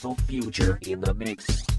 Future in the mix.